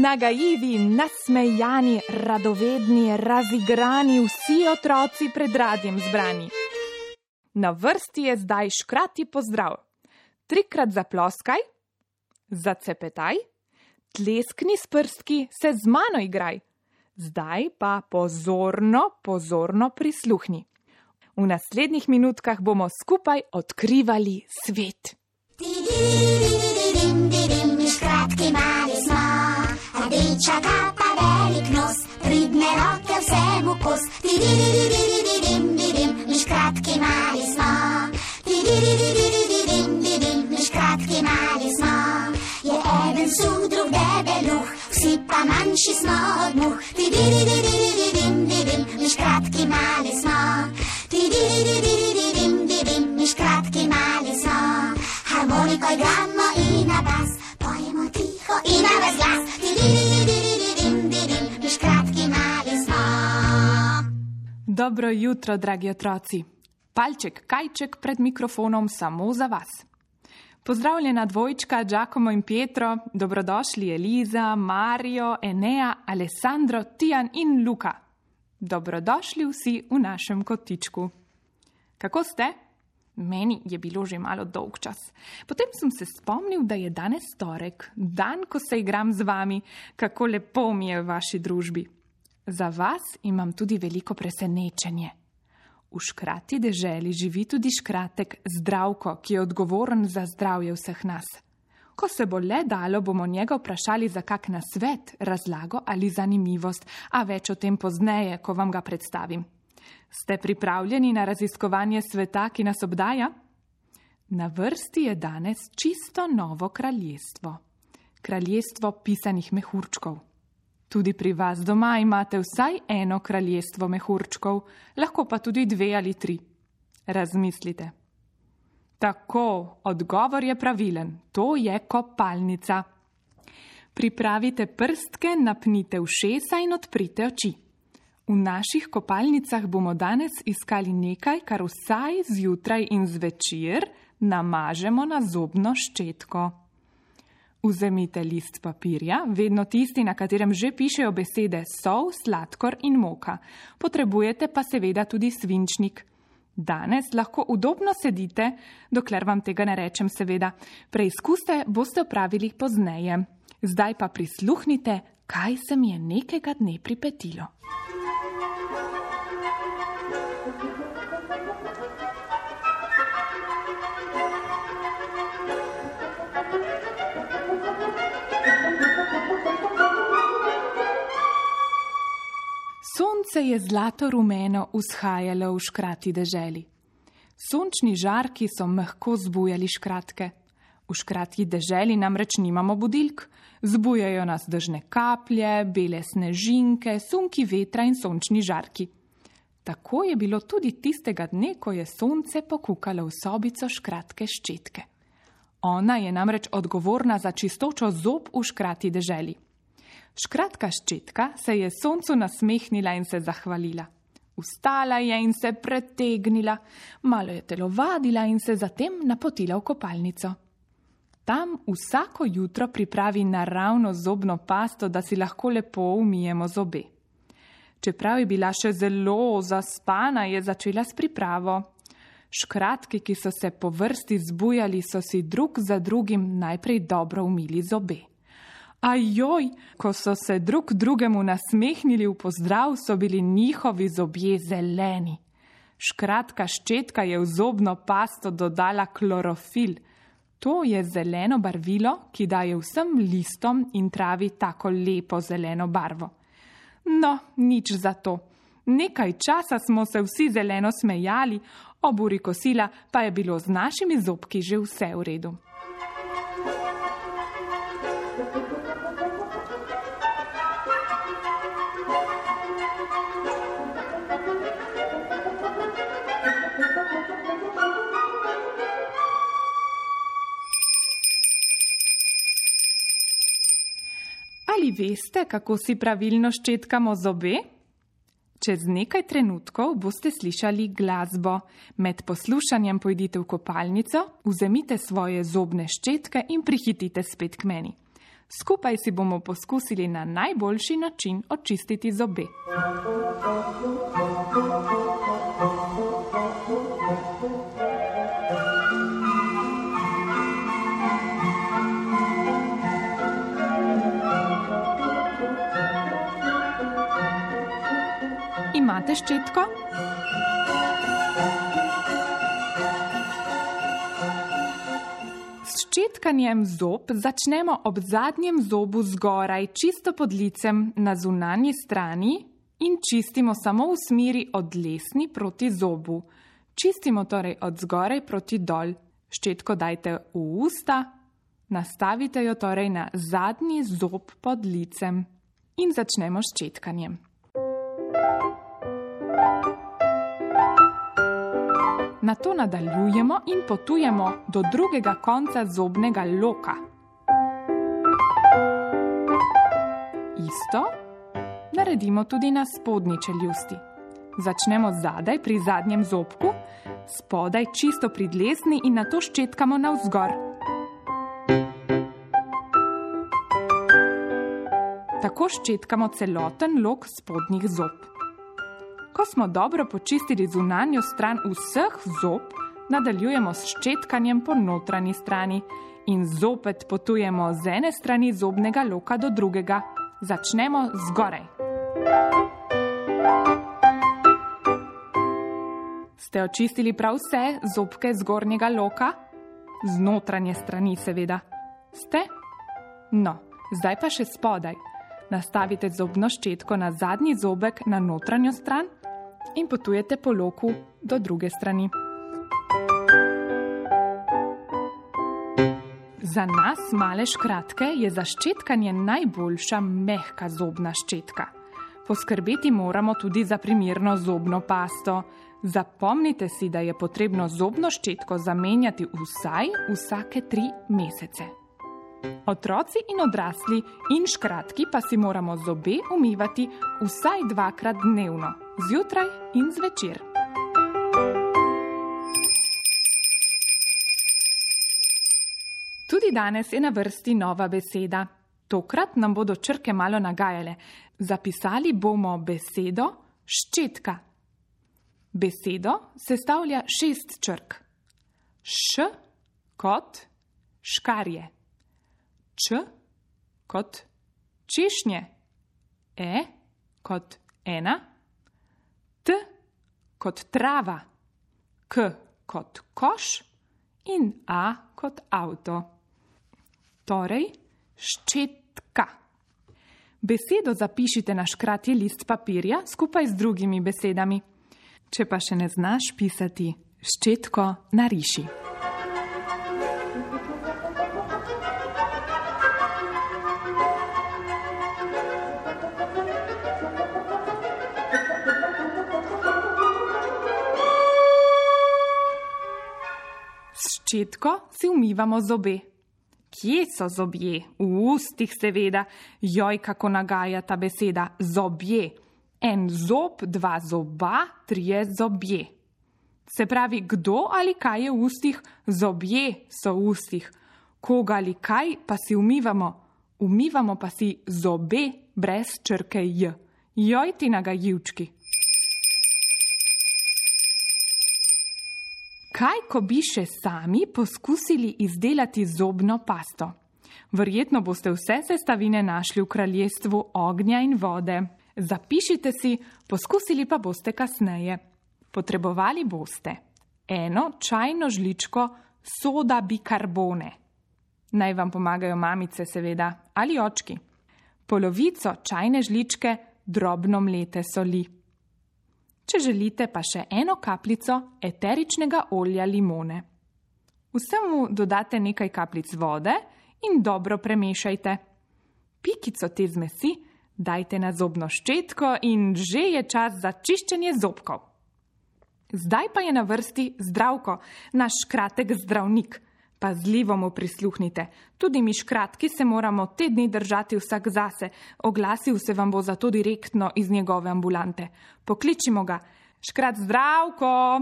Nagajivi, nasmejani, radovedni, razigrani, vsi otroci pred radjem zbrani. Na vrsti je zdaj škrati pozdrav. Trikrat zaploskaj, zacepetaj, tleskni s prstki, se z mano igraj. Zdaj pa pozorno, pozorno prisluhni. V naslednjih minutkah bomo skupaj odkrivali svet. Škratki mali smo, rdeča kapa, velik nos, pridne roke vsemu kos. Mi škratki mali smo, mi škratki mali smo. Je eden suh, drug debeluh, vsi pa manjši smo od muh. Mi škratki mali smo, mi škratki mali smo. Harmoniko igramo Dobro jutro, dragi otroci. Palček, kajček pred mikrofonom samo za vas. Pozdravljena dvojčka Giacomo in Pietro, dobrodošli Eliza, Mario, Enea, Alessandro, Tijan in Luka. Dobrodošli vsi v našem kotičku. Kako ste? Meni je bilo že malo dolg čas. Potem sem se spomnil, da je danes torek, dan, ko se igram z vami, kako lepo mi je v vaši družbi. Za vas imam tudi veliko presenečenje. V škrati deželi živi tudi škratek Zdravko, ki je odgovoren za zdravje vseh nas. Ko se bo le dalo, bomo njega vprašali za kak nasvet, razlago ali zanimivost, a več o tem pozneje, ko vam ga predstavim. Ste pripravljeni na raziskovanje sveta, ki nas obdaja? Na vrsti je danes čisto novo kraljestvo. Kraljestvo pisanih mehurčkov. Tudi pri vas doma imate vsaj eno kraljestvo mehurčkov, lahko pa tudi dve ali tri. Razmislite. Tako, odgovor je pravilen, to je kopalnica. Pripravite prstke, napnite ušesa in odprite oči. V naših kopalnicah bomo danes iskali nekaj, kar vsaj zjutraj in zvečer namažemo na zobno ščetko. Vzemite list papirja, vedno tisti, na katerem že pišejo besede sol, sladkor in moka. Potrebujete pa seveda tudi svinčnik. Danes lahko udobno sedite, dokler vam tega ne rečem, seveda. Preizkuste boste opravili pozneje. Zdaj pa prisluhnite, kaj se mi je nekega dne pripetilo. Sonce je zlato rumeno vzhajalo v škrati deželi. Sončni žarki so mehko zbujali škratke. V škrati deželi namreč nimamo budilk, zbujajo nas dežne kaplje, bele snežinke, sunki vetra in sončni žarki. Tako je bilo tudi tistega dne, ko je sonce pokukalo v sobico škratke ščetke. Ona je namreč odgovorna za čistočo zob v škrati deželi. Škratka ščetka se je soncu nasmehnila in se zahvalila. Vstala je in se pretegnila, malo je telovadila in se zatem napotila v kopalnico. Tam vsako jutro pripravi naravno zobno pasto, da si lahko lepo umijemo zobe. Čeprav je bila še zelo zaspana, je začela s pripravo. Škratki, ki so se po vrsti zbujali, so si drug za drugim najprej dobro umili zobe. Ajoj, ko so se drug drugemu nasmehnili v pozdrav, so bili njihovi zobje zeleni. Škratka ščetka je v zobno pasto dodala klorofil. To je zeleno barvilo, ki daje vsem listom in travi tako lepo zeleno barvo. No, nič za to. Nekaj časa smo se vsi zeleno smejali, ob uri kosila pa je bilo z našimi zobki že vse v redu. Veste, kako si pravilno ščetkamo zobe? Čez nekaj trenutkov boste slišali glasbo. Med poslušanjem pojdite v kopalnico, vzemite svoje zobne ščetke in prihitite spet k meni. Skupaj si bomo poskusili na najboljši način očistiti zobe. Imate ščetko? S ščetkanjem zob začnemo ob zadnjem zobu zgoraj, čisto pod licem na zunanji strani in čistimo samo v smeri od lesni proti zobu. Čistimo torej od zgoraj proti dol. Ščetko dajte v usta, nastavite jo torej na zadnji zob pod licem in začnemo s ščetkanjem. Na to nadaljujemo in potujemo do drugega konca zobnega loka. Isto naredimo tudi na spodnji čeljusti. Začnemo zadaj pri zadnjem zobku, spodaj čisto pri dlesni in na to ščetkamo navzgor. Tako ščetkamo celoten lok spodnjih zob. Ko smo dobro počistili zunanjo stran vseh zob, nadaljujemo s ščetkanjem po notranji strani in zopet potujemo z ene strani zobnega loka do drugega. Začnemo zgoraj. Ste očistili prav vse zobke zgornjega loka? Z notranje strani, seveda. Ste? No, zdaj pa še spodaj. Nastavite zobno ščetko na zadnji zobek na notranjo stran in potujete po loku do druge strani. Za nas, male škratke, je za ščetkanje najboljša mehka zobna ščetka. Poskrbeti moramo tudi za primerno zobno pasto. Zapomnite si, da je potrebno zobno ščetko zamenjati vsaj vsake tri mesece. Otroci in odrasli in škratki pa si moramo zobe umivati vsaj dvakrat dnevno, zjutraj in zvečer. Tudi danes je na vrsti nova beseda. Tokrat nam bodo črke malo nagajale. Zapisali bomo besedo ščetka. Besedo sestavlja šest črk: š kot škarje, č kot češnje, e kot ena, t kot trava, k kot koš in a kot avto. Torej, ščetka. Besedo zapišite na škratji list papirja skupaj z drugimi besedami. Če pa še ne znaš pisati, ščetko nariši. Ščetko si umivamo zobe. Kje so zobje? V ustih, seveda. Joj, kako nagaja ta beseda. Zobje. En zob, dva zoba, trije zobje. Se pravi, kdo ali kaj je v ustih? Zobje so v ustih. Koga ali kaj pa si umivamo? Umivamo pa si zobe brez črke J. Joj, ti nagajivčki. Kaj, ko bi še sami poskusili izdelati zobno pasto? Verjetno boste vse sestavine našli v kraljestvu ognja in vode. Zapišite si, poskusili pa boste kasneje. Potrebovali boste eno čajno žličko soda bikarbone. Naj vam pomagajo mamice, seveda, ali očki. Polovico čajne žličke drobno mlete soli. Če želite, pa še eno kapljico eteričnega olja limone. Vsemu dodate nekaj kapljic vode in dobro premešajte. Pikico te zmesi dajte na zobno ščetko in že je čas za čiščenje zobkov. Zdaj pa je na vrsti zdravko, naš kratek zdravnik. Pazljivo mu prisluhnite. Tudi mi škratki se moramo te dni držati vsak zase. Oglasil se vam bo zato direktno iz njegove ambulante. Pokličimo ga. Škrat zdravko!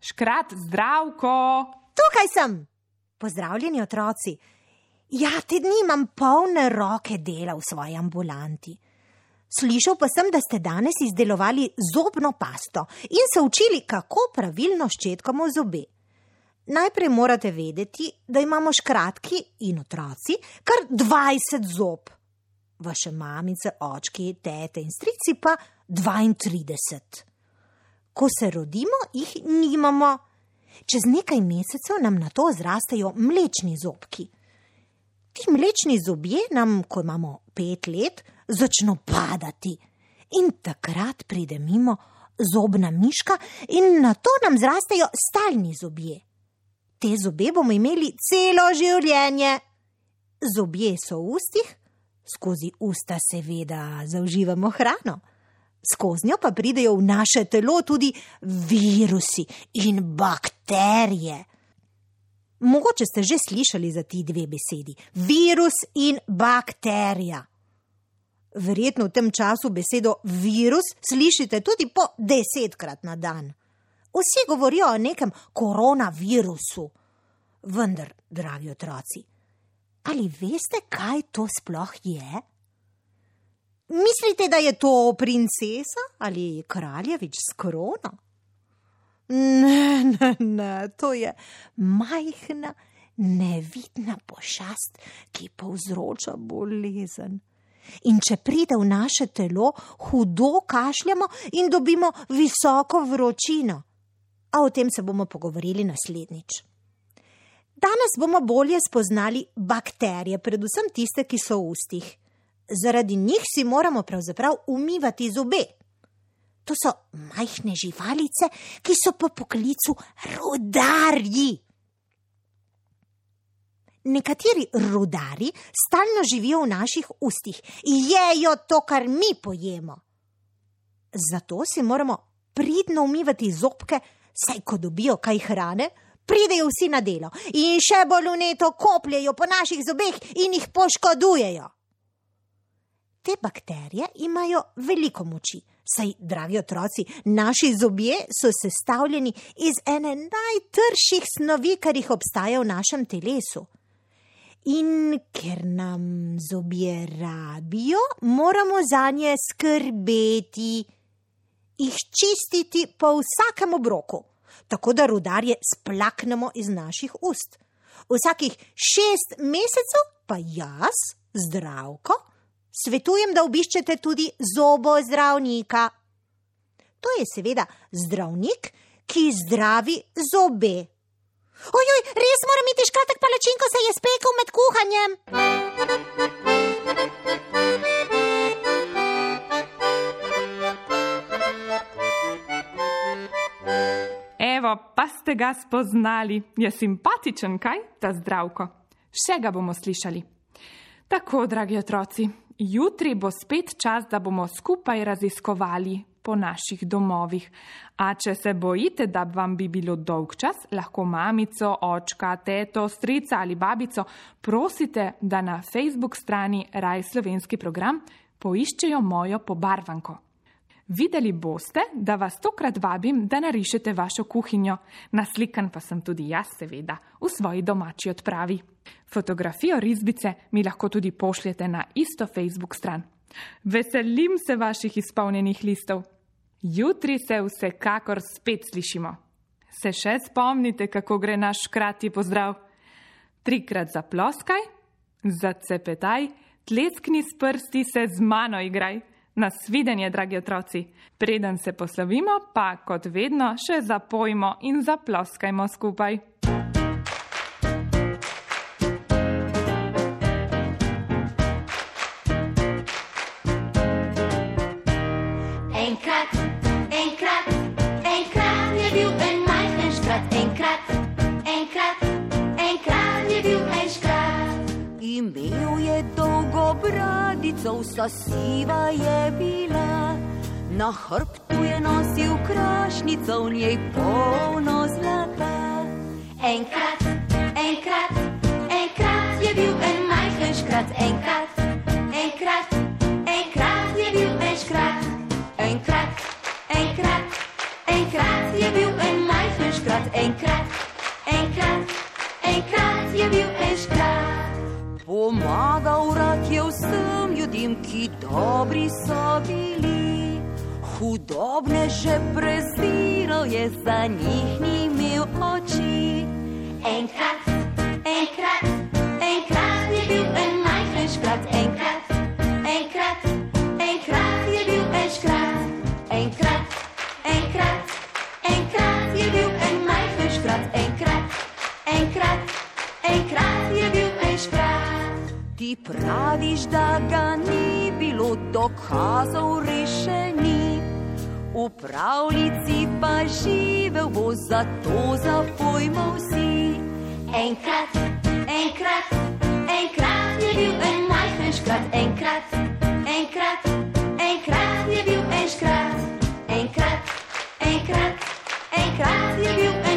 Škrat zdravko! Tukaj sem! Pozdravljeni otroci! Ja, te dni imam polne roke dela v svoji ambulanti. Slišal pa sem, da ste danes izdelovali zobno pasto in se učili, kako pravilno ščetkamo zobe. Najprej morate vedeti, da imamo škratki in otroci kar 20 zob, vaše mamice, očki, tete in strici pa 32. Ko se rodimo, jih nimamo. Čez nekaj mesecev nam na to zrastejo mlečni zobki. Ti mlečni zobje nam, ko imamo pet let, začno padati in takrat pride mimo zobna miška in na to nam zrastejo stalni zobje. Te zobe bomo imeli celo življenje. Zobje so v ustih, skozi usta seveda zauživamo hrano, skozi njo pa pridejo v naše telo tudi virusi in bakterije. Mogoče ste že slišali za ti dve besedi: virus in bakterija. Verjetno v tem času besedo virus slišite tudi po desetkrat na dan. Vsi govorijo o nekem koronavirusu. Vendar, dragi otroci, ali veste, kaj to sploh je? Mislite, da je to princesa ali kraljevič s krono? Ne, ne, ne, to je majhna, nevidna pošast, ki povzroča bolezen. In če pride v naše telo, hudo kašljamo in dobimo visoko vročino. A o tem se bomo pogovorili naslednjič. Danes bomo bolje spoznali bakterije, predvsem tiste, ki so v ustih. Zaradi njih si moramo pravzaprav umivati zobe. To so majhne živalice, ki so po poklicu rudarji. Nekateri rudari stalno živijo v naših ustih in jejo to, kar mi pojemo. Zato si moramo pridno umivati zobke, saj ko dobijo kaj hrane, pridejo vsi na delo in še bolj uneto kopljajo po naših zobeh in jih poškodujejo. Te bakterije imajo veliko moči, saj, dragi otroci, naši zobje so sestavljeni iz ene najtrših snovi, kar jih obstaja v našem telesu. In ker nam zobje rabijo, moramo za nje skrbeti, jih čistiti po vsakem obroku, tako da rudarje splaknemo iz naših ust. Vsakih šest mesecev pa jaz, zdravko, svetujem, da obiščete tudi zobozdravnika. To je seveda zdravnik, ki zdravi zobe. Ojoj, res moram iti škratek palačin, ko se je spekel med kuhanjem. Ste ga spoznali. Je simpatičen, kaj ta zdravko? Še ga bomo slišali. Tako, dragi otroci, jutri bo spet čas, da bomo skupaj raziskovali po naših domovih. A če se bojite, da vam bi bilo dolg čas, lahko mamico, očka, teto, strica ali babico prosite, da na Facebook strani Raj slovenski program poiščejo mojo pobarvanko. Videli boste, da vas tokrat vabim, da narišete vašo kuhinjo, naslikan pa sem tudi jaz, seveda, v svoji domači odpravi. Fotografijo risbice mi lahko tudi pošljete na isto Facebook stran. Veselim se vaših izpolnjenih listov. Jutri se vsekakor spet slišimo. Se še spomnite, kako gre naš krati pozdrav? Trikrat zaploskaj, zacepetaj, tleskni s prsti se z mano igraj. Nasvidenje, dragi otroci. Preden se poslovimo, pa kot vedno še zapojmo in zaploskajmo skupaj. Dolgo bradico, vsa siva je bila. Na hrbtu je nosil krašnico, v njej polno zlata. Enkrat, enkrat, enkrat je bil en majhen škrat. Enkrat, enkrat, enkrat je bil en škrat. Enkrat, enkrat, enkrat je bil en majhen škrat. Enkrat, enkrat, enkrat je bil en škrat. vsi dobri so bili. Hudobne že preziro je za njih ni imel oči. Enkrat, enkrat, enkrat je bil en majhen škrat, enkrat, enkrat, enkrat je bil en škrat, enkrat, enkrat, enkrat je bil en majhen škrat, enkrat, enkrat, enkrat Ti praviš, da ga ni bilo dokazov rešeni. V pravljici pa živel bo, zato zapojmo vsi. Enkrat, enkrat, enkrat je bil en majhen škrat, enkrat, enkrat, enkrat je bil en škrat, enkrat, enkrat, enkrat je